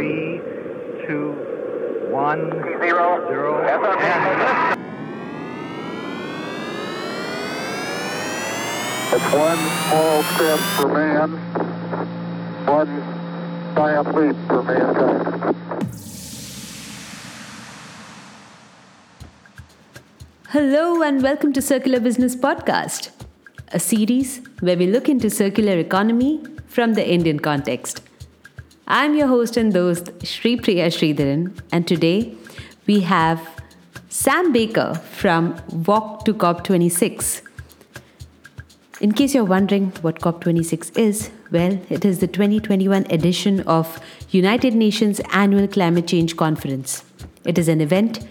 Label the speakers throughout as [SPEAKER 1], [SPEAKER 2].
[SPEAKER 1] three, two, one,
[SPEAKER 2] Zero.
[SPEAKER 1] zero, and
[SPEAKER 2] It's one small step for man, one giant leap for mankind.
[SPEAKER 3] Hello, and welcome to Circular Business Podcast, a series where we look into circular economy from the Indian context. I'm your host and host, Sri Priya Sridharan, and today we have Sam Baker from Walk to COP26. In case you're wondering what COP26 is, well, it is the 2021 edition of United Nations Annual Climate Change Conference. It is an event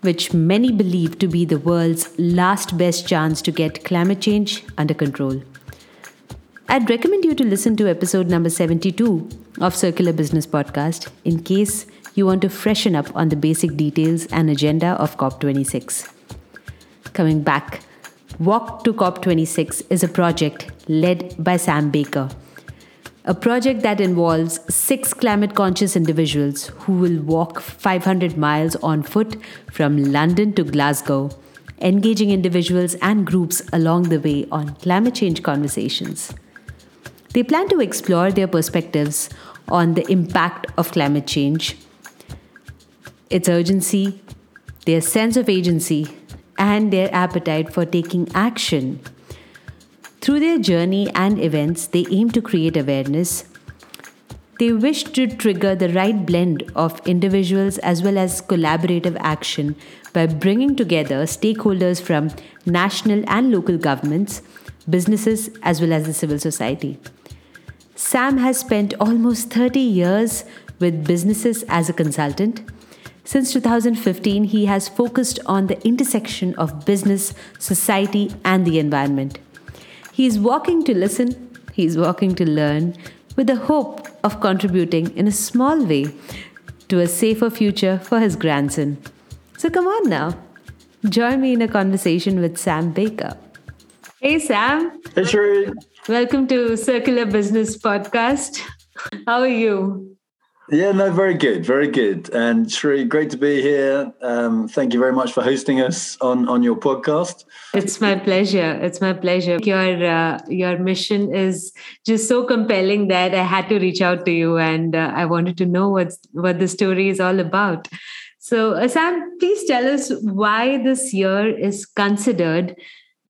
[SPEAKER 3] which many believe to be the world's last best chance to get climate change under control. I'd recommend you to listen to episode number 72 of Circular Business Podcast in case you want to freshen up on the basic details and agenda of COP26. Coming back, Walk to COP26 is a project led by Sam Baker. A project that involves six climate conscious individuals who will walk 500 miles on foot from London to Glasgow, engaging individuals and groups along the way on climate change conversations. They plan to explore their perspectives on the impact of climate change, its urgency, their sense of agency, and their appetite for taking action. Through their journey and events, they aim to create awareness. They wish to trigger the right blend of individuals as well as collaborative action by bringing together stakeholders from national and local governments, businesses, as well as the civil society. Sam has spent almost 30 years with businesses as a consultant. Since 2015, he has focused on the intersection of business, society, and the environment. He's walking to listen, he's walking to learn, with the hope of contributing in a small way to a safer future for his grandson. So come on now, join me in a conversation with Sam Baker. Hey, Sam.
[SPEAKER 4] Hey, Sri.
[SPEAKER 3] Welcome to Circular Business Podcast. How are you?
[SPEAKER 4] Yeah, no, very good, very good. And Sri, great to be here. Um, thank you very much for hosting us on on your podcast.
[SPEAKER 3] It's my pleasure. It's my pleasure. Your uh, your mission is just so compelling that I had to reach out to you, and uh, I wanted to know what's what the story is all about. So, uh, Sam, please tell us why this year is considered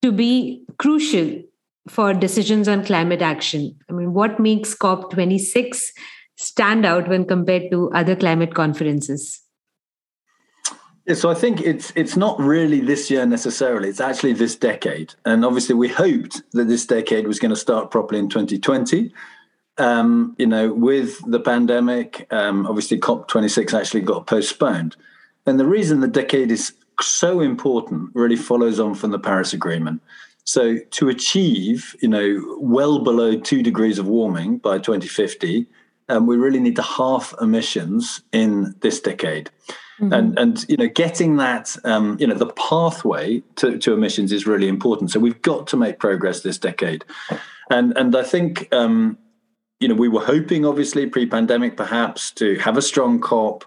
[SPEAKER 3] to be crucial for decisions on climate action. I mean, what makes COP twenty six stand out when compared to other climate conferences?
[SPEAKER 4] So I think it's it's not really this year necessarily. It's actually this decade, and obviously we hoped that this decade was going to start properly in 2020. Um, you know, with the pandemic, um, obviously COP26 actually got postponed, and the reason the decade is so important really follows on from the Paris Agreement. So to achieve, you know, well below two degrees of warming by 2050 um, we really need to halve emissions in this decade. Mm-hmm. And and you know, getting that um, you know the pathway to, to emissions is really important. So we've got to make progress this decade. And and I think um, you know we were hoping, obviously, pre-pandemic, perhaps to have a strong COP.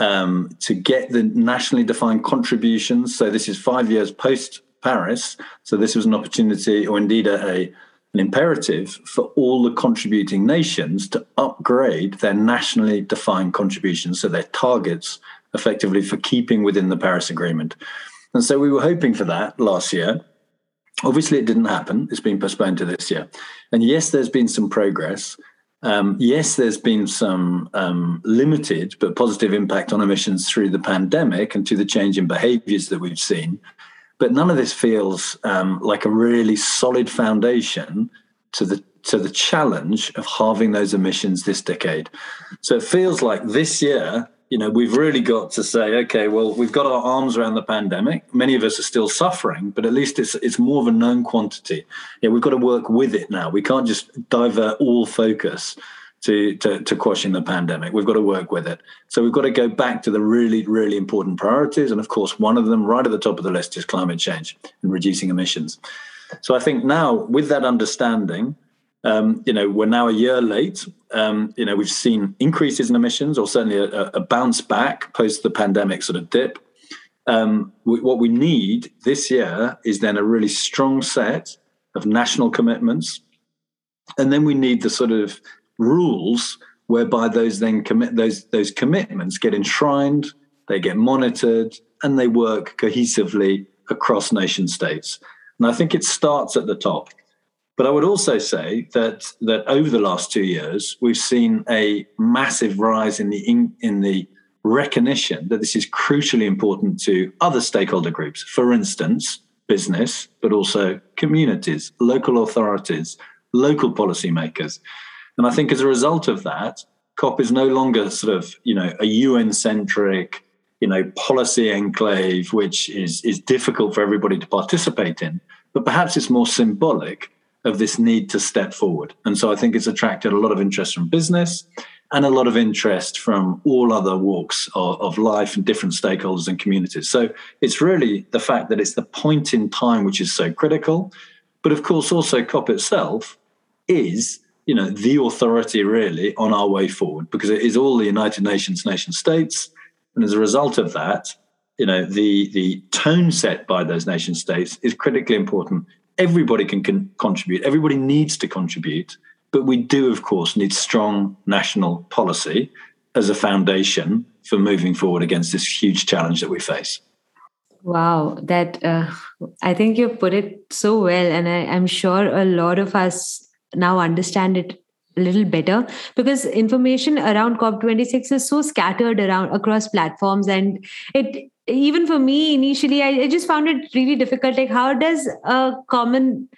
[SPEAKER 4] Um, to get the nationally defined contributions. So this is five years post Paris. So this was an opportunity, or indeed a, a an imperative for all the contributing nations to upgrade their nationally defined contributions, so their targets effectively for keeping within the Paris Agreement. And so we were hoping for that last year. Obviously, it didn't happen. It's been postponed to this year. And yes, there's been some progress. Um, yes, there's been some um, limited but positive impact on emissions through the pandemic and to the change in behaviors that we've seen. But none of this feels um, like a really solid foundation to the to the challenge of halving those emissions this decade. So it feels like this year, you know, we've really got to say, okay, well, we've got our arms around the pandemic. Many of us are still suffering, but at least it's it's more of a known quantity. Yeah, we've got to work with it now. We can't just divert all focus to, to, to quashing the pandemic. We've got to work with it. So we've got to go back to the really, really important priorities. And of course, one of them right at the top of the list is climate change and reducing emissions. So I think now, with that understanding, Um, you know, we're now a year late. Um, you know, we've seen increases in emissions, or certainly a, a bounce back post the pandemic sort of dip. Um, we, what we need this year is then a really strong set of national commitments, and then we need the sort of rules whereby those then commit those those commitments get enshrined, they get monitored, and they work cohesively across nation states. And I think it starts at the top. But I would also say that that over the last two years, we've seen a massive rise in the in, in the recognition that this is crucially important to other stakeholder groups. For instance, business, but also communities, local authorities, local policymakers. And I think as a result of that, COP is no longer sort of, you know, a UN centric, you know, policy enclave, which is, is difficult for everybody to participate in, but perhaps it's more symbolic of this need to step forward. And so I think it's attracted a lot of interest from business and a lot of interest from all other walks of, of, life and different stakeholders and communities. So it's really the fact that it's the point in time which is so critical. But of course, also COP itself is you know the authority really on our way forward because it is all the United Nations nation states, and as a result of that, you know the the tone set by those nation states is critically important. Everybody can, can contribute. Everybody needs to contribute, but we do, of course, need strong national policy as a foundation for moving forward against this huge challenge that we face.
[SPEAKER 3] Wow, that uh, I think you put it so well, and I, I'm sure a lot of us now understand it a little better. Because information around COP26 is so scattered around across platforms and it even for me initially I, I just found it really difficult. Like how does a common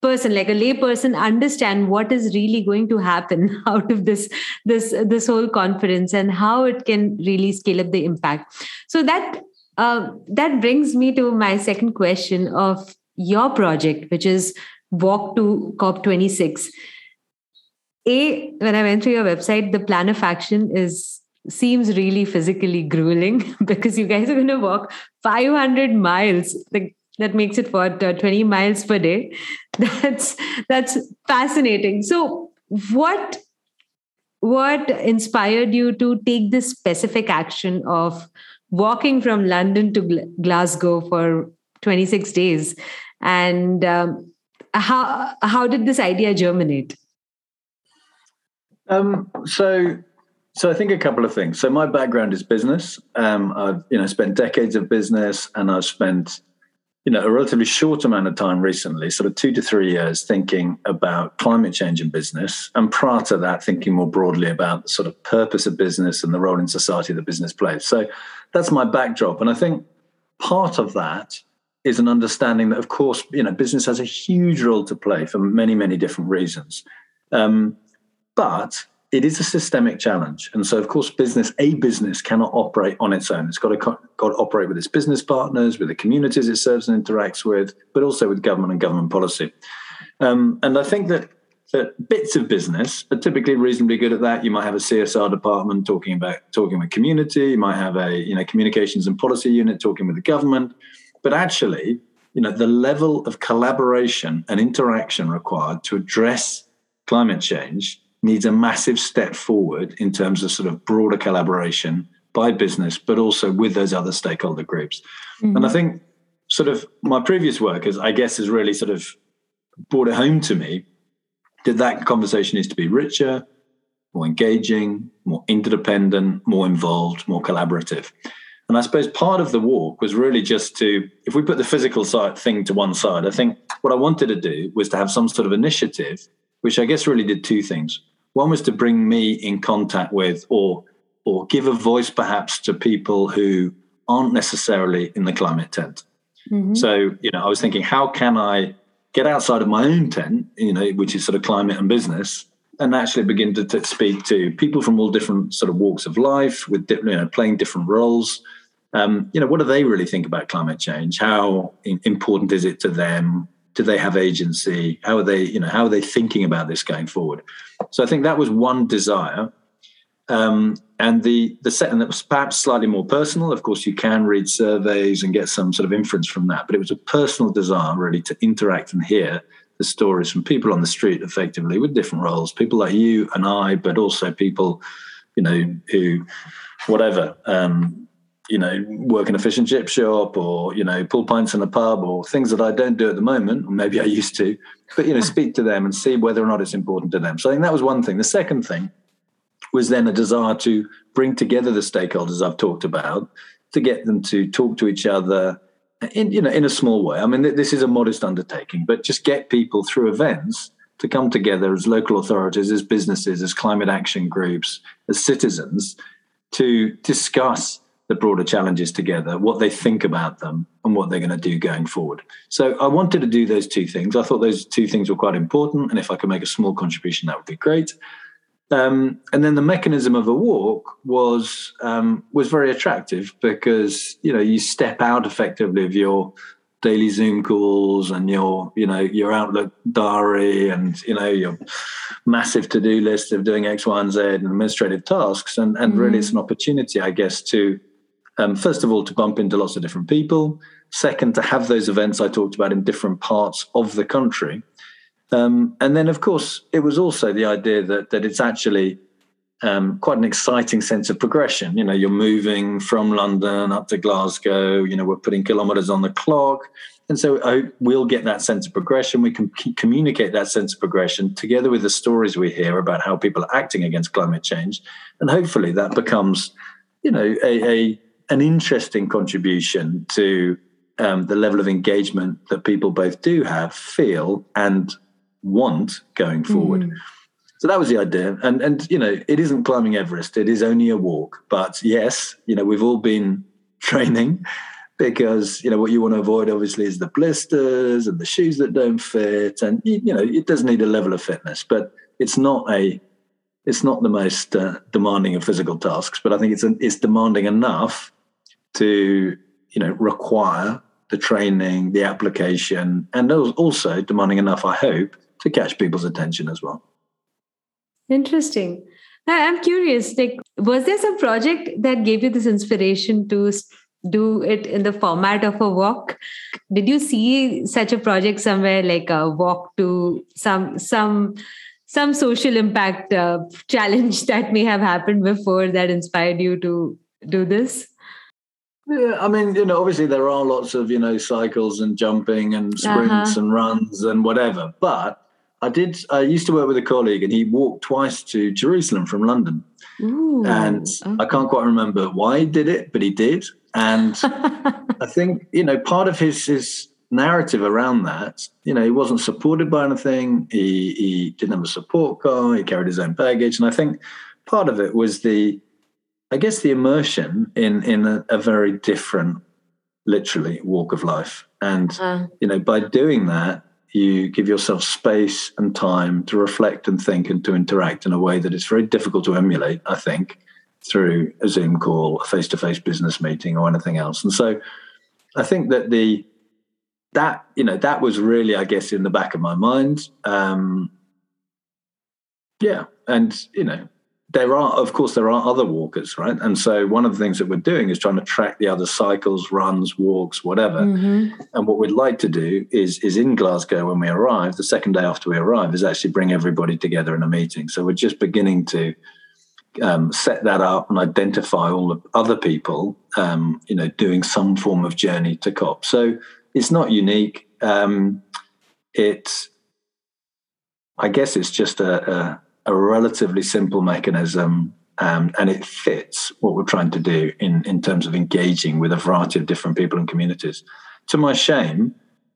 [SPEAKER 3] person like a lay person understand what is really going to happen out of this this this whole conference and how it can really scale up the impact? So that uh, that brings me to my second question of your project which is walk to COP26. A, when I went through your website, the plan of action is seems really physically grueling because you guys are going to walk 500 miles. Like that makes it for uh, 20 miles per day. That's that's fascinating. So, what what inspired you to take this specific action of walking from London to Glasgow for 26 days? And um, how how did this idea germinate?
[SPEAKER 4] Um, so, so I think a couple of things. So my background is business. Um, I've you know spent decades of business, and I've spent you know a relatively short amount of time recently, sort of two to three years, thinking about climate change in business, and prior to that, thinking more broadly about the sort of purpose of business and the role in society that business plays. So that's my backdrop, and I think part of that is an understanding that, of course, you know, business has a huge role to play for many, many different reasons. Um, but it is a systemic challenge, and so of course, business a business cannot operate on its own. It's got to got to operate with its business partners, with the communities it serves and interacts with, but also with government and government policy. Um, and I think that that bits of business are typically reasonably good at that. You might have a CSR department talking about talking with community. You might have a you know communications and policy unit talking with the government. But actually, you know, the level of collaboration and interaction required to address climate change needs a massive step forward in terms of sort of broader collaboration by business, but also with those other stakeholder groups. Mm-hmm. And I think sort of my previous work is, I guess, has really sort of brought it home to me that that conversation needs to be richer, more engaging, more interdependent, more involved, more collaborative. And I suppose part of the walk was really just to, if we put the physical side thing to one side, I think what I wanted to do was to have some sort of initiative, which I guess really did two things. One was to bring me in contact with, or or give a voice perhaps to people who aren't necessarily in the climate tent. Mm-hmm. So you know, I was thinking, how can I get outside of my own tent, you know, which is sort of climate and business, and actually begin to, to speak to people from all different sort of walks of life, with you know, playing different roles um, you know, what do they really think about climate change? How important is it to them? Do they have agency? How are they, you know, how are they thinking about this going forward? So I think that was one desire. Um, and the the second that was perhaps slightly more personal. Of course, you can read surveys and get some sort of inference from that, but it was a personal desire really to interact and hear the stories from people on the street effectively with different roles, people like you and I, but also people, you know, who, whatever, um, you know, work in a fish and chip shop or, you know, pull pints in a pub or things that I don't do at the moment, or maybe I used to, but, you know, speak to them and see whether or not it's important to them. So I think that was one thing. The second thing was then a desire to bring together the stakeholders I've talked about to get them to talk to each other in, you know, in a small way. I mean, this is a modest undertaking, but just get people through events to come together as local authorities, as businesses, as climate action groups, as citizens to discuss the broader challenges together, what they think about them, and what they're going to do going forward. So I wanted to do those two things. I thought those two things were quite important, and if I could make a small contribution, that would be great. Um, and then the mechanism of a walk was um, was very attractive because you know you step out effectively of your daily Zoom calls and your you know your Outlook diary and you know your massive to do list of doing X, Y, and Z and administrative tasks, and and mm. really it's an opportunity, I guess, to um, first of all, to bump into lots of different people. Second, to have those events I talked about in different parts of the country. Um, and then, of course, it was also the idea that that it's actually um, quite an exciting sense of progression. You know, you're moving from London up to Glasgow. You know, we're putting kilometres on the clock, and so I, we'll get that sense of progression. We can communicate that sense of progression together with the stories we hear about how people are acting against climate change, and hopefully that becomes, you know, a, a an interesting contribution to um, the level of engagement that people both do have, feel, and want going forward. Mm. So that was the idea. And and you know, it isn't climbing Everest, it is only a walk. But yes, you know, we've all been training because you know what you want to avoid obviously is the blisters and the shoes that don't fit and you know it does need a level of fitness but it's not a it's not the most uh, demanding of physical tasks but i think it's it's demanding enough to you know require the training, the application, and also demanding enough, I hope, to catch people's attention as well.
[SPEAKER 3] Interesting. I'm curious, like, was there some project that gave you this inspiration to do it in the format of a walk? Did you see such a project somewhere, like a walk to some some some social impact uh, challenge that may have happened before that inspired you to do this?
[SPEAKER 4] Yeah, I mean, you know, obviously there are lots of, you know, cycles and jumping and sprints uh-huh. and runs and whatever. But I did, I used to work with a colleague and he walked twice to Jerusalem from London. Ooh, and okay. I can't quite remember why he did it, but he did. And I think, you know, part of his, his narrative around that, you know, he wasn't supported by anything. He, he didn't have a support car. He carried his own baggage. And I think part of it was the, I guess the immersion in in a, a very different, literally walk of life, and uh. you know by doing that you give yourself space and time to reflect and think and to interact in a way that is very difficult to emulate. I think through a Zoom call, a face-to-face business meeting, or anything else. And so, I think that the that you know that was really, I guess, in the back of my mind. Um, yeah, and you know, there are, of course, there are other walkers, right? And so one of the things that we're doing is trying to track the other cycles, runs, walks, whatever. Mm-hmm. And what we'd like to do is, is in Glasgow when we arrive, the second day after we arrive, is actually bring everybody together in a meeting. So we're just beginning to um, set that up and identify all the other people, um, you know, doing some form of journey to COP. So it's not unique. Um, it, I guess, it's just a, a a relatively simple mechanism um, and it fits what we're trying to do in, in terms of engaging with a variety of different people and communities. To my shame,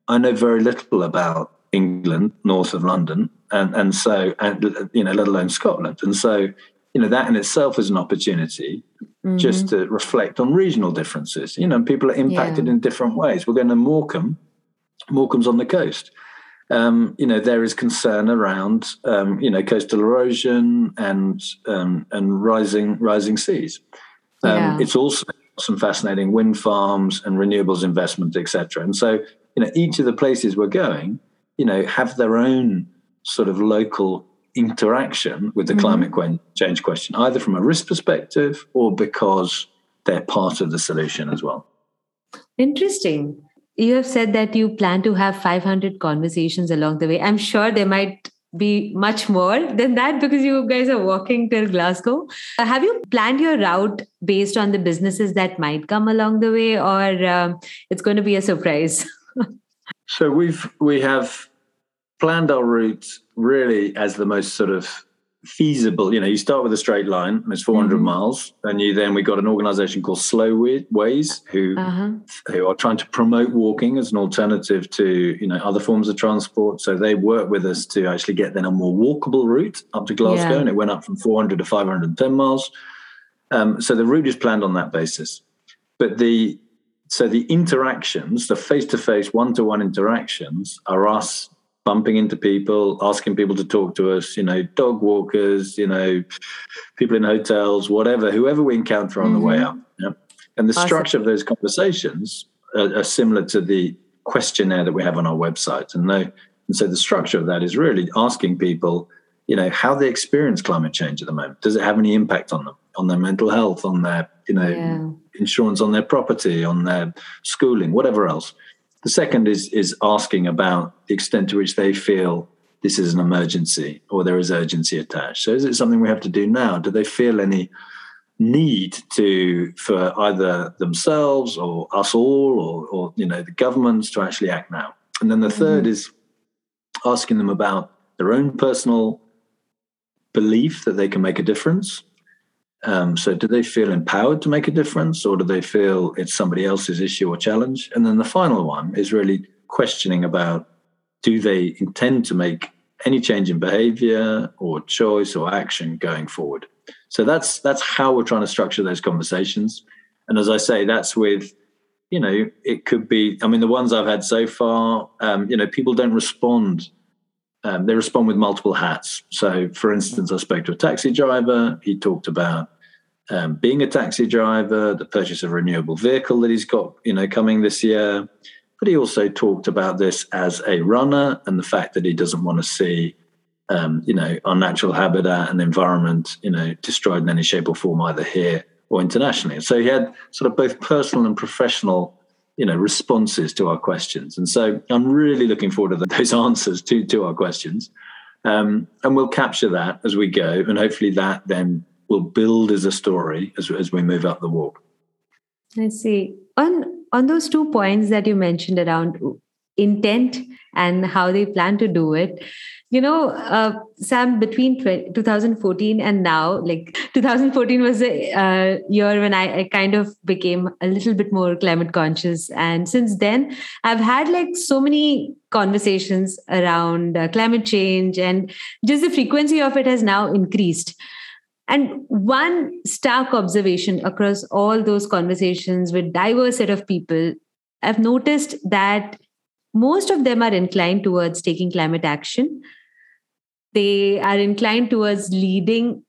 [SPEAKER 4] I know very little about England, north of London, and, and so, and, you know, let alone Scotland. And so, you know, that in itself is an opportunity mm-hmm. just to reflect on regional differences. You know, people are impacted yeah. in different ways. We're going to Morecambe. Morecambe's on the coast um, you know, there is concern around, um, you know, coastal erosion and um, and rising rising seas. Um, yeah. It's also some fascinating wind farms and renewables investment, etc. And so, you know, each of the places we're going, you know, have their own sort of local interaction with the mm-hmm. climate change question, either from a risk perspective or because they're part of the solution as well.
[SPEAKER 3] Interesting. You have said that you plan to have 500 conversations along the way. I'm sure there might be much more than that because you guys are walking till Glasgow. Uh, have you planned your route based on the businesses that might come along the way, or um, it's going to be a surprise?
[SPEAKER 4] so we've we have planned our route really as the most sort of feasible. You know, you start with a straight line, it's 400 mm-hmm. miles, and you then we got an organization called Slow Ways who uh-huh. who are trying to promote walking as an alternative to you know other forms of transport. So they work with us to actually get then a more walkable route up to Glasgow, yeah. and it went up from 400 to 510 miles. Um, so the route is planned on that basis, but the so the interactions, the face-to-face, one-to-one interactions, are us bumping into people, asking people to talk to us, you know, dog walkers, you know, people in hotels, whatever, whoever we encounter on mm-hmm. the way mm-hmm. up. Yeah? And the awesome. structure of those conversations are, are, similar to the questionnaire that we have on our website. And, no, and so the structure of that is really asking people, you know, how they experience climate change at the moment. Does it have any impact on them, on their mental health, on their, you know, yeah. insurance on their property, on their schooling, whatever else? The second is is asking about the extent to which they feel this is an emergency or there is urgency attached. So is it something we have to do now? Do they feel any need to for either themselves or us all or, or you know the governments to actually act now? And then the mm-hmm. third is asking them about their own personal belief that they can make a difference um, so, do they feel empowered to make a difference, or do they feel it's somebody else's issue or challenge? And then the final one is really questioning about do they intend to make any change in behavior or choice or action going forward? So that's that's how we're trying to structure those conversations. And as I say, that's with you know it could be. I mean, the ones I've had so far, um, you know, people don't respond um, they respond with multiple hats. So, for instance, I spoke to a taxi driver. He talked about um, being a taxi driver, the purchase of a renewable vehicle that he's got, you know, coming this year. But he also talked about this as a runner and the fact that he doesn't want to see, um, you know, our natural habitat and environment, you know, destroyed in any shape or form, either here or internationally. So he had sort of both personal and professional you know responses to our questions. And so i'm really looking forward to those answers to to our questions. Um, and we'll capture that as we go and hopefully that then will build as a story as, as we move up the walk.
[SPEAKER 3] I see. On on those two points that you mentioned around intent and how they plan to do it. You know uh, sam between 2014 and now like 2014 was a uh, year when I, I, kind of became a little bit more climate conscious. And since then i've had like so many conversations around uh, climate change and just the frequency of it has now increased. And one stark observation across all those conversations with diverse set of people i've noticed that most of them are inclined towards taking climate action. They are inclined towards leading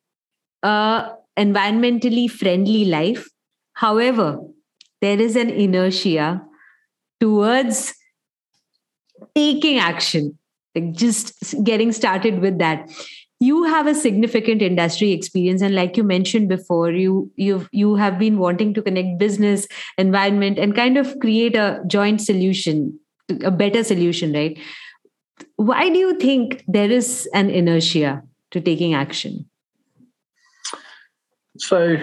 [SPEAKER 3] a environmentally friendly life. However there is an inertia towards taking action like just getting started with that. You have a significant industry experience and like you mentioned before you you you have been wanting to connect business environment and kind of create a joint solution a better solution right? Why do you think there is an inertia to taking action?
[SPEAKER 4] So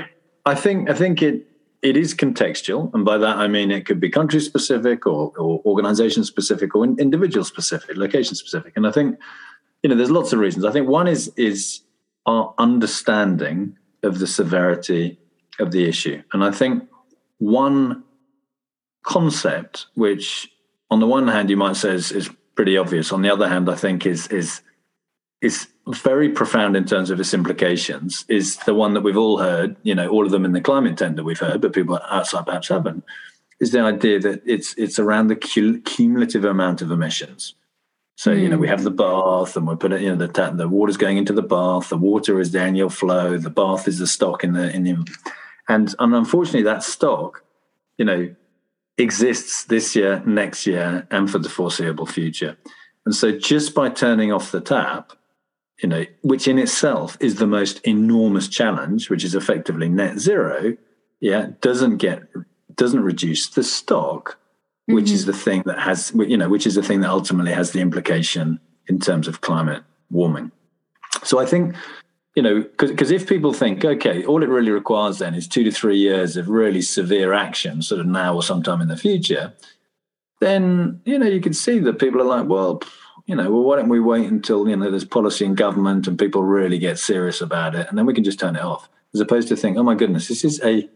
[SPEAKER 4] i think i think it it is contextual and by that i mean it could be country specific or, or organization specific or individual specific location specific. And i think you know there's lots of reasons. I think one is is our understanding of the severity of the issue. And i think one concept which on the one hand you might say is, is pretty obvious. On the other hand, I think is is is very profound in terms of its implications. Is the one that we've all heard, you know, all of them in the climate that we've heard, but people outside perhaps haven't. Is the idea that it's it's around the cumulative amount of emissions. So mm. you know we have the bath, and we put it. You know the the water's going into the bath. The water is the annual flow. The bath is the stock in the in the, and and unfortunately that stock, you know, exists this year, next year, and for the foreseeable future. And so just by turning off the tap, you know, which in itself is the most enormous challenge, which is effectively net zero, yeah, doesn't get doesn't reduce the stock which is mm-hmm. the thing that has, you know, which is the thing that ultimately has the implication in terms of climate warming. So I think, you know, because if people think, okay, all it really requires then is two to three years of really severe action, sort of now or sometime in the future, then, you know, you can see that people are like, well, you know, well, why don't we wait until, you know, there's policy in government and people really get serious about it and then we can just turn it off, as opposed to think, oh my goodness, this is a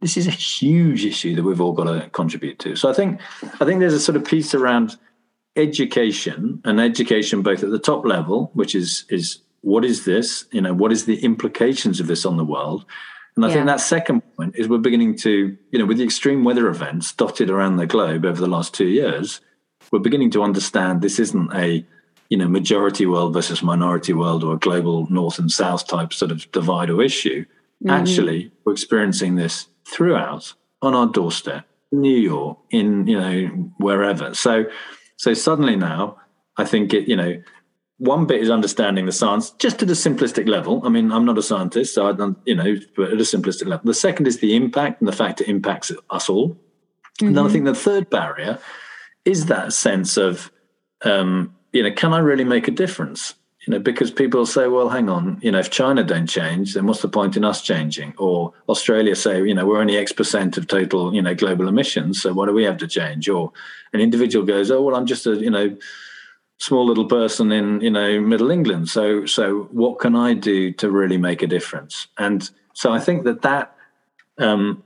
[SPEAKER 4] this is a huge issue that we've all got to contribute to. So I think I think there's a sort of piece around education and education both at the top level, which is is what is this? You know, what is the implications of this on the world? And I yeah. think that second point is we're beginning to, you know, with the extreme weather events dotted around the globe over the last two years, we're beginning to understand this isn't a, you know, majority world versus minority world or a global north and south type sort of divide or issue. Mm-hmm. Actually, we're experiencing this throughout on our doorstep, New York, in you know wherever. So, so suddenly now, I think it you know one bit is understanding the science just at a simplistic level. I mean, I'm not a scientist, so I don't, you know, but at a simplistic level. The second is the impact and the fact it impacts us all. Mm-hmm. And then I think the third barrier is that sense of, um, you know, can I really make a difference? you know, because people say, well, hang on, you know, if China don't change, then what's the point in us changing? Or Australia say, you know, we're only X percent of total, you know, global emissions, so what do we have to change? Or an individual goes, oh, well, I'm just a, you know, small little person in, you know, middle England. So, so what can I do to really make a difference? And so I think that that um,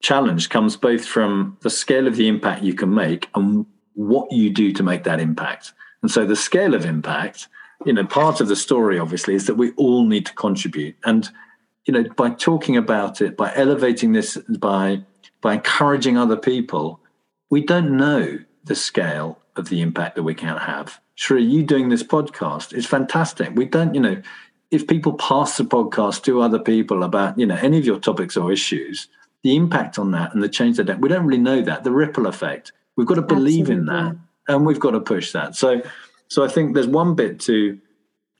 [SPEAKER 4] challenge comes both from the scale of the impact you can make and what you do to make that impact. And so the scale of impact you know, part of the story, obviously, is that we all need to contribute. And, you know, by talking about it, by elevating this, by by encouraging other people, we don't know the scale of the impact that we can have. Shri, you doing this podcast is fantastic. We don't, you know, if people pass the podcast to other people about, you know, any of your topics or issues, the impact on that and the change that we don't really know that, the ripple effect. We've got to believe Absolutely. in that and we've got to push that. So so I think there's one bit to,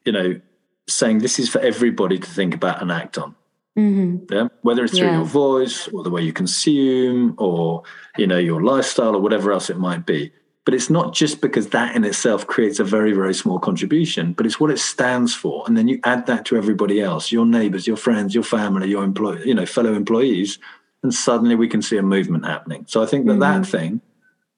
[SPEAKER 4] you know, saying this is for everybody to think about and act on. Mm-hmm. Yeah, whether it's through yeah. your voice or the way you consume or you know your lifestyle or whatever else it might be. But it's not just because that in itself creates a very very small contribution, but it's what it stands for, and then you add that to everybody else, your neighbors, your friends, your family, your employ, you know, fellow employees, and suddenly we can see a movement happening. So I think that mm-hmm. that thing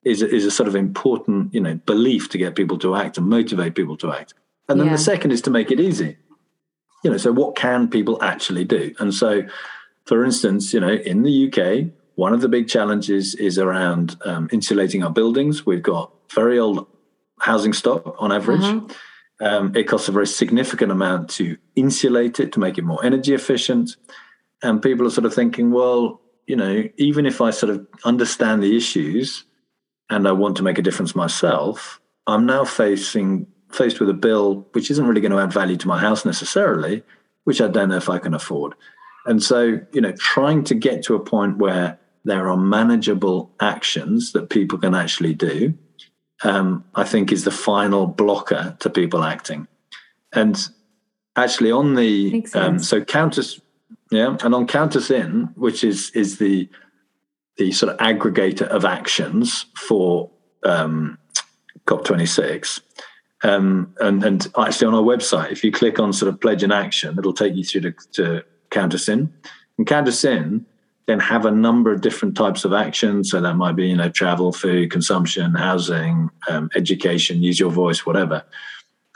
[SPEAKER 4] is is a sort of important you know belief to get people to act and motivate people to act and then yeah. the second is to make it easy you know so what can people actually do and so for instance you know in the uk one of the big challenges is around um, insulating our buildings we've got very old housing stock on average uh-huh. um, it costs a very significant amount to insulate it to make it more energy efficient and people are sort of thinking well you know even if i sort of understand the issues and I want to make a difference myself, I'm now facing faced with a bill which isn't really going to add value to my house necessarily, which I don't know if I can afford. And so, you know, trying to get to a point where there are manageable actions that people can actually do, um, I think is the final blocker to people acting. And actually, on the um, so counters, yeah, and on Count Us In, which is is the the sort of aggregator of actions for um, COP26. Um, and, and actually, on our website, if you click on sort of pledge in action, it'll take you through to, to Count Us In. And Count Us In then have a number of different types of actions. So that might be, you know, travel, food, consumption, housing, um, education, use your voice, whatever.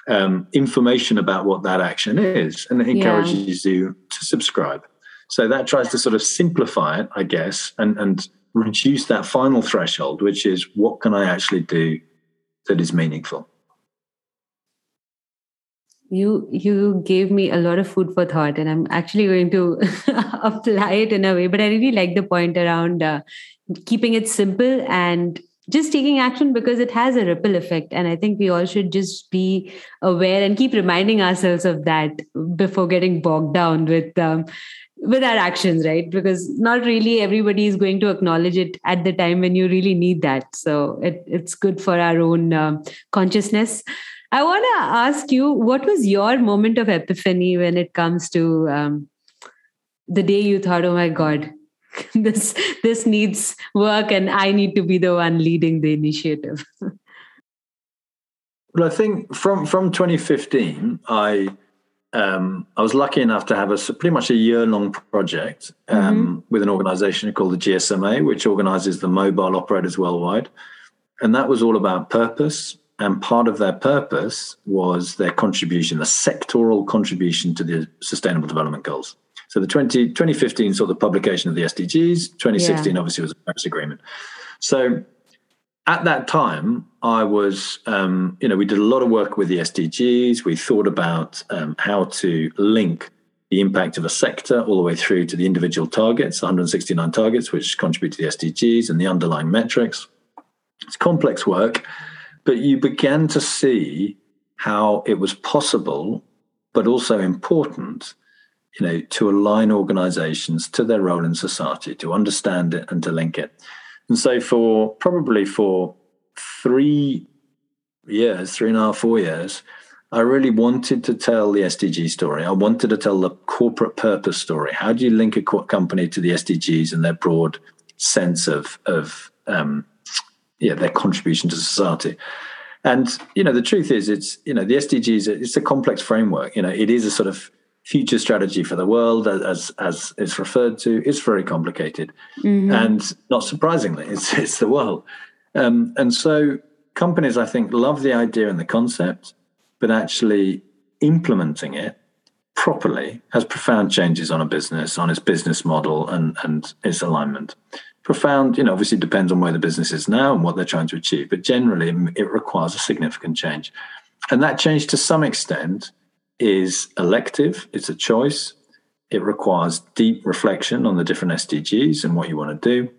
[SPEAKER 4] Um, information about what that action is, and it encourages yeah. you to subscribe. So that tries to sort of simplify it, I guess, and, and reduce that final threshold, which is what can I actually do that is meaningful?
[SPEAKER 3] You you gave me a lot of food for thought, and I'm actually going to apply it in a way. But I really like the point around uh, keeping it simple and just taking action because it has a ripple effect. And i think we all should just be aware and keep reminding ourselves of that before getting bogged down with um, with our actions right? Because not really everybody is going to acknowledge it at the time when you really need that. So it, it's good for our own um, consciousness i want to ask you what was your moment of epiphany when it comes to um, the day you thought oh my god this this needs work and i need to be the one leading the initiative
[SPEAKER 4] well i think from from 2015 i um, I was lucky enough to have a pretty much a year long project um, mm-hmm. with an organization called the GSMA, which organizes the mobile operators worldwide. And that was all about purpose. And part of their purpose was their contribution, the sectoral contribution to the Sustainable Development Goals. So the 20, 2015 saw the publication of the SDGs, 2016 yeah. obviously was the Paris Agreement. So at that time, I was, um, you know, we did a lot of work with the SDGs. We thought about um, how to link the impact of a sector all the way through to the individual targets, 169 targets, which contribute to the SDGs and the underlying metrics. It's complex work, but you began to see how it was possible, but also important, you know, to align organizations to their role in society, to understand it and to link it. And so for probably for three years, three and a half, four years, I really wanted to tell the SDG story. I wanted to tell the corporate purpose story. How do you link a company to the SDGs and their broad sense of of um, yeah their contribution to society? And you know, the truth is, it's you know the SDGs. It's a complex framework. You know, it is a sort of future strategy for the world, as as it's referred to, It's very complicated, mm-hmm. and not surprisingly, it's it's the world, um, and so companies I think love the idea and the concept, but actually implementing it properly has profound changes on a business, on its business model, and and its alignment. Profound, you know, obviously depends on where the business is now and what they're trying to achieve, but generally it requires a significant change, and that change to some extent is elective, it's a choice. It requires deep reflection on the different SDGs and what you want to do.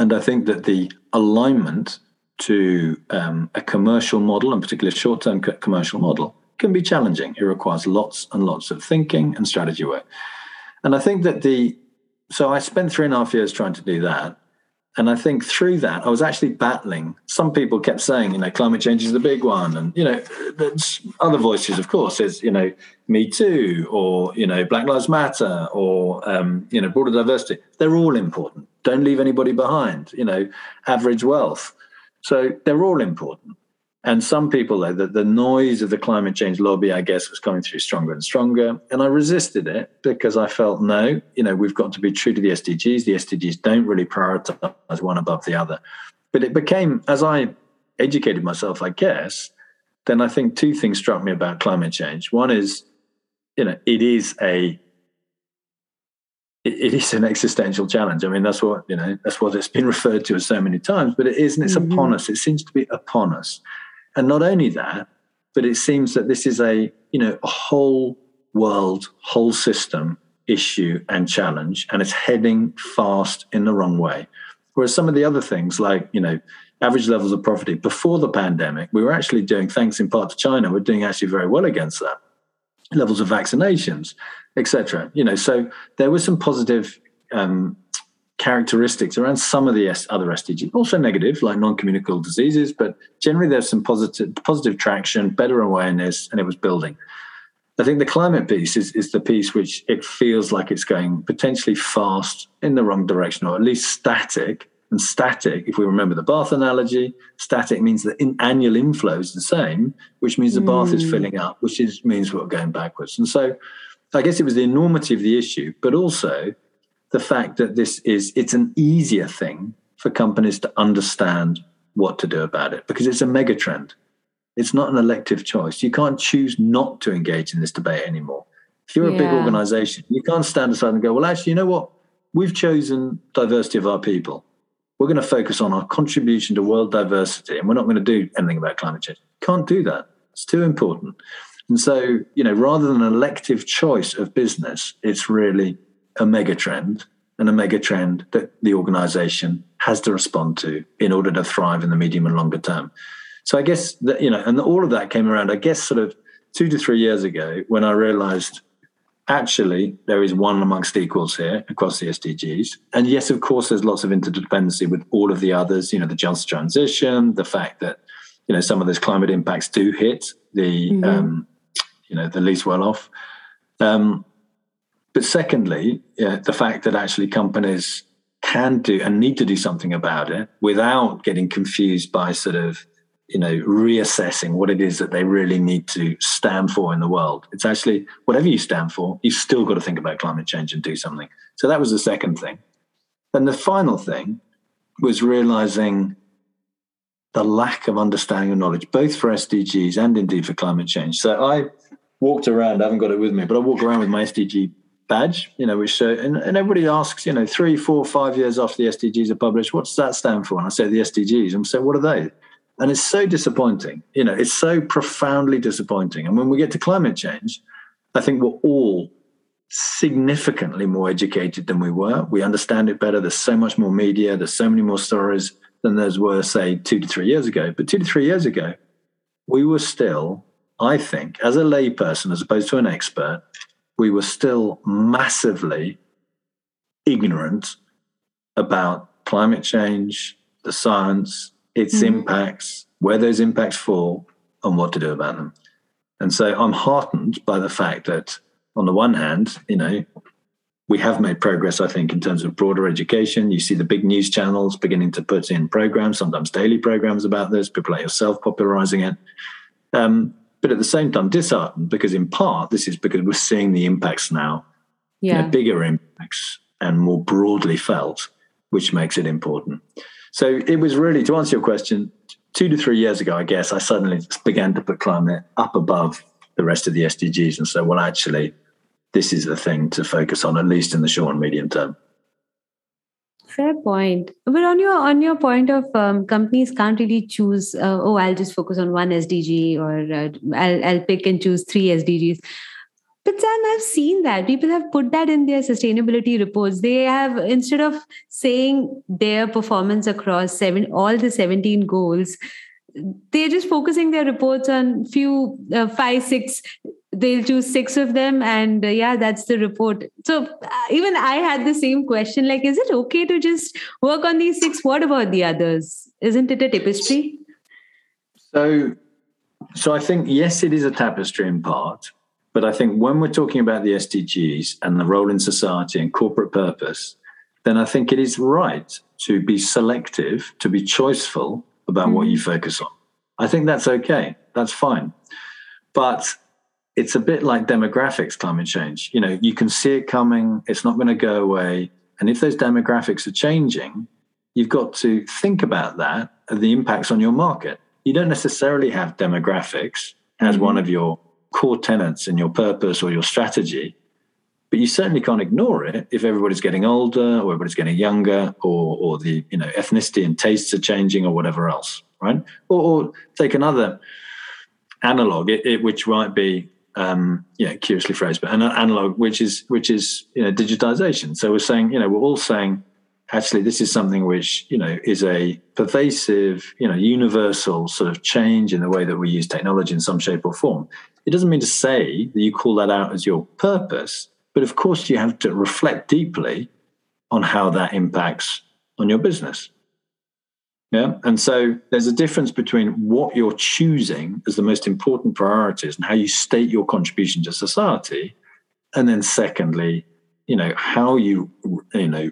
[SPEAKER 4] And I think that the alignment to um, a commercial model, and particularly a short term commercial model, can be challenging. It requires lots and lots of thinking and strategy work. And I think that the, so I spent three and a half years trying to do that. And I think through that, I was actually battling. Some people kept saying, you know, climate change is the big one. And, you know, other voices, of course, is, you know, Me Too or, you know, Black Lives Matter or, um, you know, broader diversity. They're all important. Don't leave anybody behind, you know, average wealth. So they're all important. And some people, though, that the noise of the climate change lobby, I guess, was coming through stronger and stronger. And I resisted it because I felt, no, you know, we've got to be true to the SDGs. The SDGs don't really prioritize one above the other. But it became, as I educated myself, I guess, then I think two things struck me about climate change. One is, you know, it is a it is an existential challenge. I mean, that's what you know. That's what it's been referred to as so many times. But it is, and It's mm-hmm. upon us. It seems to be upon us. And not only that, but it seems that this is a, you know, a whole world, whole system issue and challenge, and it's heading fast in the wrong way. Whereas some of the other things, like, you know, average levels of poverty before the pandemic, we were actually doing, thanks in part to China, we're doing actually very well against that. Levels of vaccinations, etc. You know, so there was some positive um, characteristics around some of the other SDGs, also negative, like non-communicable diseases, but generally there's some positive positive traction, better awareness, and it was building. I think the climate piece is, is the piece which it feels like it's going potentially fast in the wrong direction, or at least static. And static, if we remember the bath analogy, static means that in annual inflow is the same, which means the mm. bath is hmm. filling up, which is, means we're going backwards. And so I guess it was the enormity of the issue, but also the fact that this is it's an easier thing for companies to understand what to do about it because it's a mega trend. It's not an elective choice. You can't choose not to engage in this debate anymore. If you're a yeah. big organization, you can't stand aside and go, well, actually, you know what? We've chosen diversity of our people. We're going to focus on our contribution to world diversity and we're not going to do anything about climate change. Can't do that. It's too important. And so, you know, rather than an elective choice of business, it's really a mega trend and a mega trend that the organization has to respond to in order to thrive in the medium and longer term. So I guess that, you know, and all of that came around, I guess, sort of two to three years ago when I realized actually there is one amongst equals here across the SDGs. And yes, of course, there's lots of interdependency with all of the others, you know, the just transition, the fact that, you know, some of those climate impacts do hit the, mm-hmm. um, you know, the least well off. Um, but secondly, yeah, the fact that actually companies can do and need to do something about it without getting confused by sort of you know reassessing what it is that they really need to stand for in the world. It's actually whatever you stand for you've still got to think about climate change and do something. So that was the second thing. And the final thing was realizing the lack of understanding and knowledge both for sdgs and indeed for climate change. So i walked around i haven't got it with me but i walk around with my sdg badge, you know, which show, and, and everybody asks, you know, three, four, five years after the SDGs are published, what does that stand for? And I say the SDGs. And say, what are they? And it's so disappointing. You know, it's so profoundly disappointing. And when we get to climate change, I think we're all significantly more educated than we were. We understand it better. There's so much more media. There's so many more stories than there were, say, two to three years ago. But two to three years ago, we were still, I think, as a layperson, as opposed to an expert, we were still massively ignorant about climate change, the science, its mm impacts, where those impacts fall, and what to do about them. And so I'm heartened by the fact that, on the one hand, you know, we have made progress, I think, in terms of broader education. You see the big news channels beginning to put in programs, sometimes daily programs about this, people like yourself popularizing it. Um, but at the same time disheartened because in part this is because we're seeing the impacts now. Yeah. you know, bigger impacts and more broadly felt which makes it important. So it was really to answer your question two to three years ago i guess i suddenly began to put climate up above the rest of the sdgs and so well actually this is the thing to focus on at least in the short and medium term
[SPEAKER 3] fair point. But on your on your point of um, companies can't really choose uh, oh i'll just focus on one sdg or uh, I'll, I'll pick and choose three sdgs but Sam, I've seen that. People have put that in their sustainability reports. They have instead of saying their performance across seven all the 17 goals, they're just focusing their reports on few uh, five six they'll choose six of them and uh, yeah that's the report. So uh, even i had the same question like is it okay to just work on these six? What about the others? Isn't it a tapestry?
[SPEAKER 4] So so i think yes it is a tapestry in part but i think when we're talking about the sdgs and the role in society and corporate purpose then i think it is right to be selective to be choiceful about mm-hmm. what you focus on. I think that's okay. That's fine. But it's a bit like demographics climate change. You know you can see it coming it's not going to go away. And if those demographics are changing you've got to think about that and the impacts on your market. You don't necessarily have demographics as mm-hmm. one of your core tenets in your purpose or your strategy but you certainly can't ignore it if everybody's getting older or everybody's getting younger or, or the you know ethnicity and tastes are changing or whatever else right? Or, or take another analog it, it, which might be um, yeah, curiously phrased, but an analog, which is which is you know digitization. So we're saying, you know, we're all saying, actually, this is something which you know is a pervasive, you know, universal sort of change in the way that we use technology in some shape or form. It doesn't mean to say that you call that out as your purpose, but of course you have to reflect deeply on how that impacts on your business. Yeah. And so there's a difference between what you're choosing as the most important priorities and how you state your contribution to society. And then secondly, you know, how you, you know,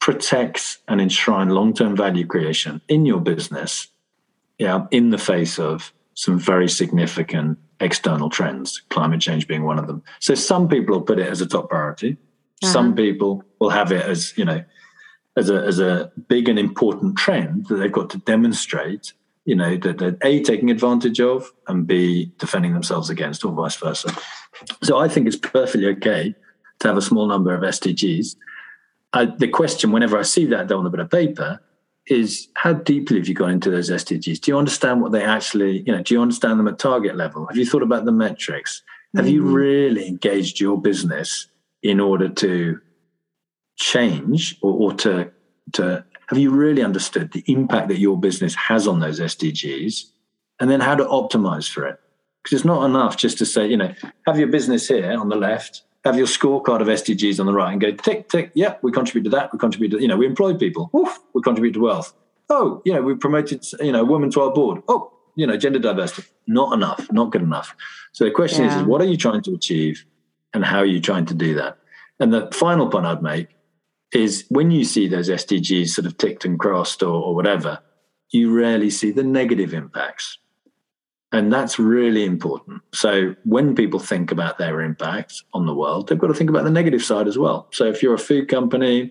[SPEAKER 4] protect and enshrine long-term value creation in your business, yeah, in the face of some very significant external trends, climate change being one of them. So some people will put it as a top priority. Uh-huh. Some people will have it as, you know, as a as a big and important trend that they've got to demonstrate you know that they're a taking advantage of and b defending themselves against or vice versa. So i think it's perfectly okay to have a small number of sdgs I, the question whenever i see that on a bit of paper is how deeply have you gone into those sdgs do you understand what they actually you know do you understand them at target level? Have you thought about the metrics? Have mm-hmm. you really engaged your business in order to change or, or to to have you really understood the impact that your business has on those SDGs and then how to optimize for it? Because it's not enough just to say, you know, have your business here on the left, have your scorecard of SDGs on the right and go tick, tick, yeah, we contribute to that, we contribute to, you know, we employ people, Oof, we contribute to wealth. Oh, you know, we promoted, you know, women to our board. Oh, you know, gender diversity. Not enough, not good enough. So the question yeah. is, is, what are you trying to achieve and how are you trying to do that? And the final point I'd make is when you see those SDGs sort of ticked and crossed or, or whatever, you rarely see the negative impacts. And that's really important. So when people think about their impact on the world, they've got to think about the negative side as well. So if you're a food company,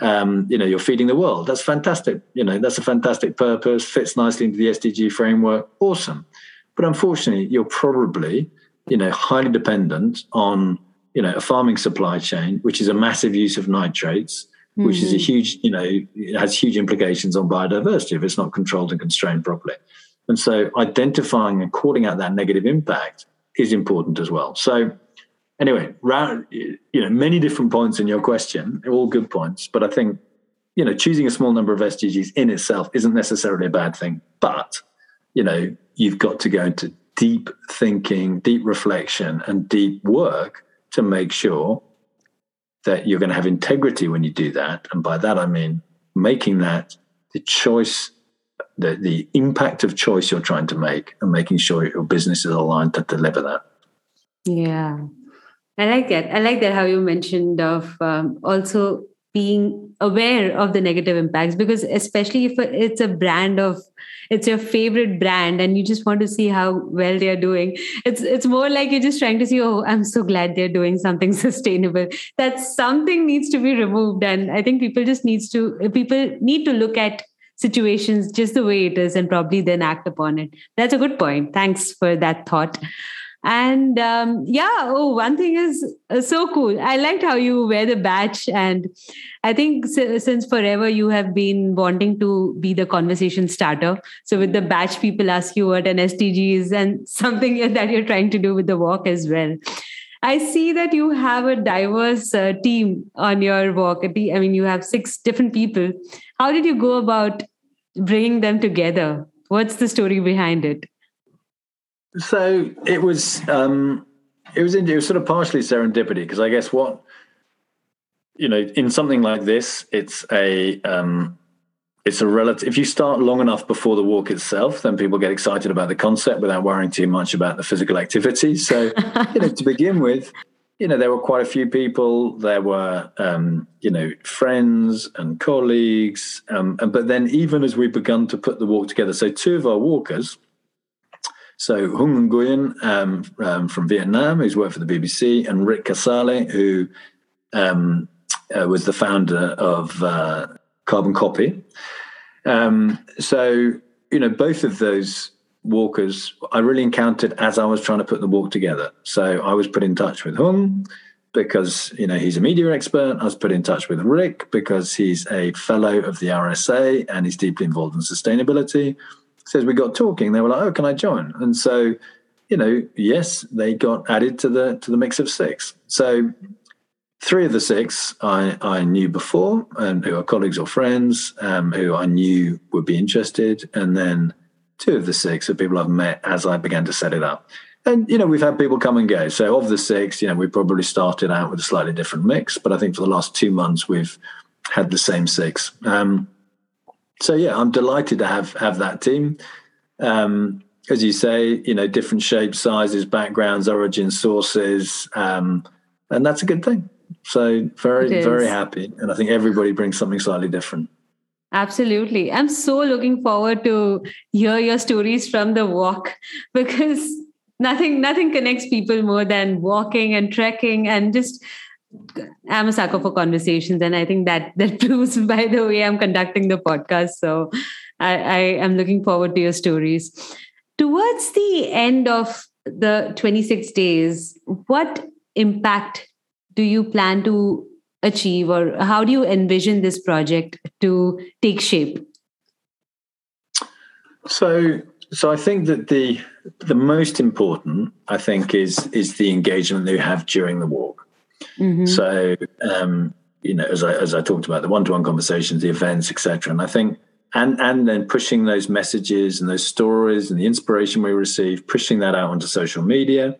[SPEAKER 4] um, you know, you're feeding the world. That's fantastic. You know, that's a fantastic purpose, fits nicely into the SDG framework. Awesome. But unfortunately, you're probably, you know, highly dependent on, you know, a farming supply chain, which is a massive use of nitrates, mm-hmm. which is a mm-hmm. huge, you know, it has huge implications on biodiversity if it's not controlled and constrained properly. And so identifying and calling out that negative impact is important as well. So anyway, round, you know, many different points in your question, all good points, but I think, you know, choosing a small number of SDGs in itself isn't necessarily a bad thing, but, you know, you've got to go into deep thinking, deep reflection and deep work to make sure that you're going to have integrity when you do that. And by that, I mean making that the choice the, the impact of choice you're trying to make and making sure your business is aligned to deliver that.
[SPEAKER 3] Yeah. I like that. I like that how you mentioned of um, also being aware of the negative impacts because especially if it's a brand of it's your favorite brand and you just want to see how well they're doing it's it's more like you're just trying to see oh i'm so glad they're doing something sustainable that something needs to be removed and i think people just needs to people need to look at situations just the way it is and probably then act upon it. That's a good point. Thanks for that thought. And um, yeah, oh, one thing is uh, so cool. I liked how you wear the badge. And I think since forever you have been wanting to be the conversation starter. So with the badge, people ask you what an SDG is and something that you're trying to do with the walk as well. I see that you have a diverse uh, team on your walk. I mean, you have six different people. How did you go about bringing them together? What's the story behind it?
[SPEAKER 4] So it was um, it was it was sort of partially serendipity because I guess what you know in something like this, it's a um, it's a relative if you start long enough before the walk itself then people get excited about the concept without worrying too much about the physical activity. So you know to begin with you know there were quite a few people there were um, you know friends and colleagues um, and, but then even as we begun to put the walk together so two of our walkers so Hung Nguyen um, um, from Vietnam, who's worked for the BBC, and Rick Casale, who um, uh, was the founder of uh, carbon copy. Um, so, you know, both of those walkers I really encountered as I was trying to put the walk together. So I was put in touch with Hung because, you know, he's a media expert. I was put in touch with Rick because he's a fellow of the RSA and he's deeply involved in sustainability. So as we got talking, they were like, oh, can I join? And so, you know, yes, they got added to the to the mix of six. So Three of the six I, I knew before, and who are colleagues or friends um, who I knew would be interested, and then two of the six are people I've met as I began to set it up. And you know, we've had people come and go. So of the six, you know, we probably started out with a slightly different mix, but I think for the last two months we've had the same six. Um, so yeah, I'm delighted to have have that team. Um, as you say, you know, different shapes, sizes, backgrounds, origin, sources, um, and that's a good thing. So very, very happy. And I think everybody brings something slightly different.
[SPEAKER 3] Absolutely. I'm so looking forward to hear your stories from the walk because nothing nothing connects people more than walking and trekking and just I'm a sucker for conversations, and I think that that proves by the way I'm conducting the podcast. So I, I am looking forward to your stories. Towards the end of the 26 days, what impact do you plan to achieve or how do you envision this project to take shape
[SPEAKER 4] so so i think that the the most important i think is is the engagement that you have during the walk mm-hmm. so um you know as i as i talked about the one-to-one conversations the events etc and i think and and then pushing those messages and those stories and the inspiration we receive pushing that out onto social media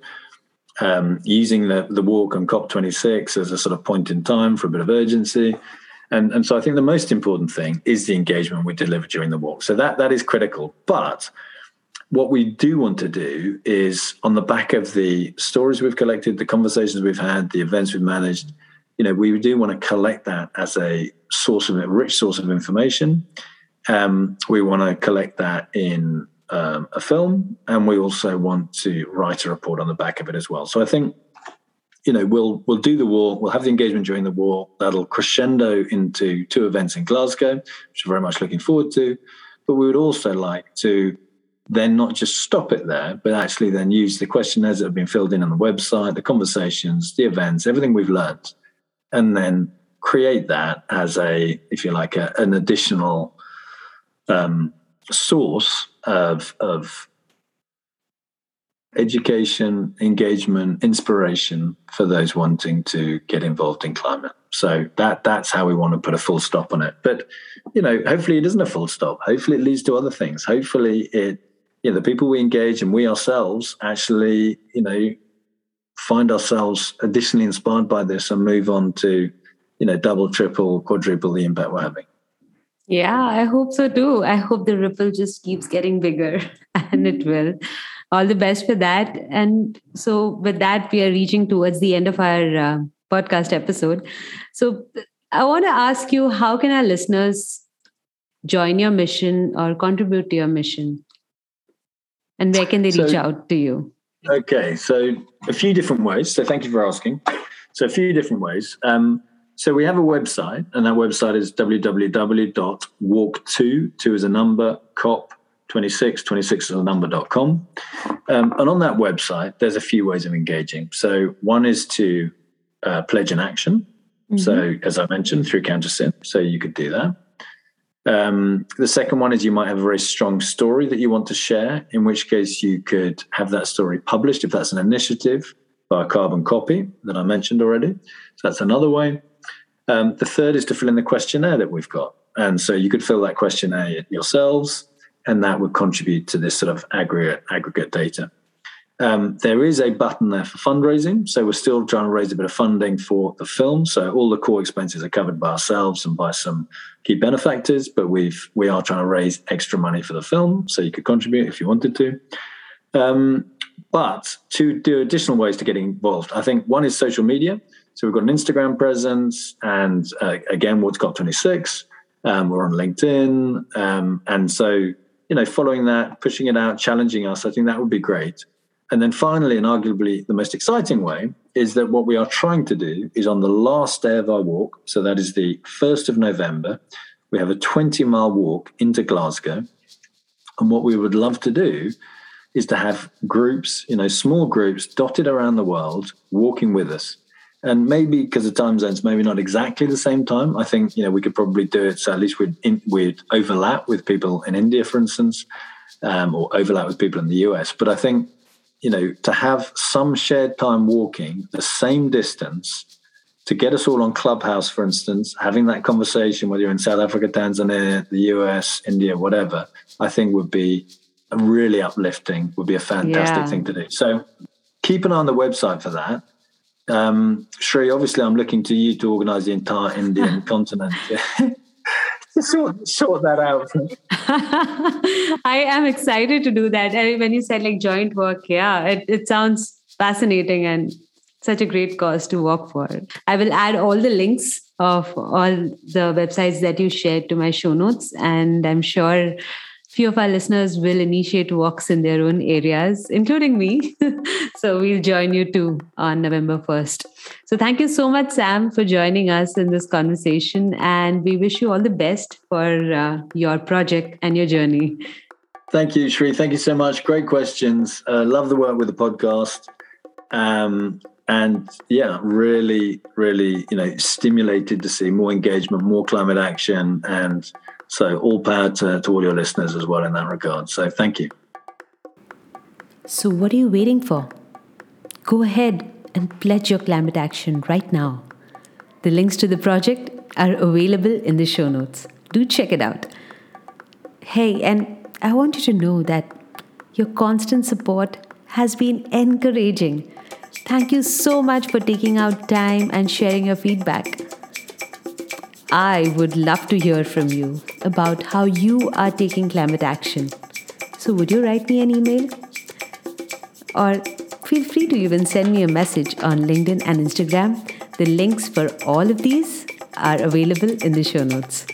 [SPEAKER 4] um, using the, the walk on COP26 as a sort of point in time for a bit of urgency. And, and so I think the most important thing is the engagement we deliver during the walk. So that that is critical. But what we do want to do is on the back of the stories we've collected, the conversations we've had, the events we've managed, you know, we do want to collect that as a source of a rich source of information. Um, we want to collect that in um, a film, and we also want to write a report on the back of it as well. So I think you know we'll we'll do the war, we'll have the engagement during the war. That'll crescendo into two events in Glasgow, which I'm very much looking forward to. But we would also like to then not just stop it there, but actually then use the questionnaires that have been filled in on the website, the conversations, the events, everything we've learned, and then create that as a, if you like, a, an additional um, source of of education, engagement, inspiration for those wanting to get involved in climate. So that that's how we want to put a full stop on it. But you know, hopefully it isn't a full stop. Hopefully it leads to other things. Hopefully it you know the people we engage and we ourselves actually you know find ourselves additionally inspired by this and move on to you know double, triple, quadruple the impact we're having.
[SPEAKER 3] Yeah, I hope so too. I hope the ripple just keeps getting bigger and it will. All the best for that. And so, with that, we are reaching towards the end of our uh, podcast episode. So, I want to ask you how can our listeners join your mission or contribute to your mission? And where can they reach so, out to you?
[SPEAKER 4] Okay, so a few different ways. So, thank you for asking. So, a few different ways. Um, so we have a website, and that website is www.walk2, two is a number, cop 26, 26 is a number.com. Um, and on that website, there's a few ways of engaging. So one is to uh, pledge an action. Mm-hmm. So as I mentioned, through Count Us In, so you could do that. Um, the second one is you might have a very strong story that you want to share, in which case you could have that story published if that's an initiative by a carbon copy that I mentioned already. So that's another way. Um, the third is to fill in the questionnaire that we've got. And so you could fill that questionnaire yourselves, and that would contribute to this sort of aggregate, aggregate data. Um, there is a button there for fundraising. So we're still trying to raise a bit of funding for the film. So all the core expenses are covered by ourselves and by some key benefactors, but we've we are trying to raise extra money for the film. So you could contribute if you wanted to. Um, but to do additional ways to get involved, I think one is social media. So we've got an Instagram presence, and uh, again, what's got 26. Um, we're on LinkedIn, um, and so you know, following that, pushing it out, challenging us, I think that would be great. And then finally, and arguably the most exciting way, is that what we are trying to do is on the last day of our walk, so that is the 1st of November, we have a 20 mile walk into Glasgow. And what we would love to do is to have groups, you know, small groups dotted around the world walking with us and maybe because of time zones, maybe not exactly the same time. I think you know we could probably do it so at least we'd in, we'd overlap with people in India, for instance, um, or overlap with people in the US. But I think you know to have some shared time walking the same distance to get us all on Clubhouse, for instance, having that conversation whether you're in South Africa, Tanzania, the US, India, whatever, I think would be really uplifting. Would be a fantastic yeah. thing to do. So keep an eye on the website for that um, Sri, obviously, I'm looking to you to organise the entire Indian continent. sort, sort that out.
[SPEAKER 3] I am excited to do that. I mean, when you said like joint work, yeah, it, it sounds fascinating and such a great cause to work for. I will add all the links of all the websites that you shared to my show notes, and I'm sure few of our listeners will initiate walks in their own areas, including me. so we'll join you too on November 1st. So thank you so much, Sam, for joining us in this conversation. And we wish you all the best for uh, your project and your journey.
[SPEAKER 4] Thank you, Sri. Thank you so much. Great questions. Uh, love the work with the podcast. Um, and yeah, really, really, you know, stimulated to see more engagement, more climate action, and so, all power to, to all your listeners as well in that regard. So, thank you.
[SPEAKER 3] So, what are you waiting for? Go ahead and pledge your climate action right now. The links to the project are available in the show notes. Do check it out. Hey, and I want you to know that your constant support has been encouraging. Thank you so much for taking out time and sharing your feedback. I would love to hear from you about how you are taking climate action. So, would you write me an email? Or feel free to even send me a message on LinkedIn and Instagram The links for all of these are available in the show notes.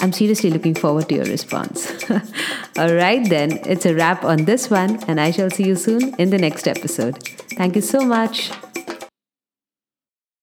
[SPEAKER 3] I'm seriously looking forward to your response. All right, then, it's a wrap on this one, and I shall see you soon in the next episode. Thank you so much.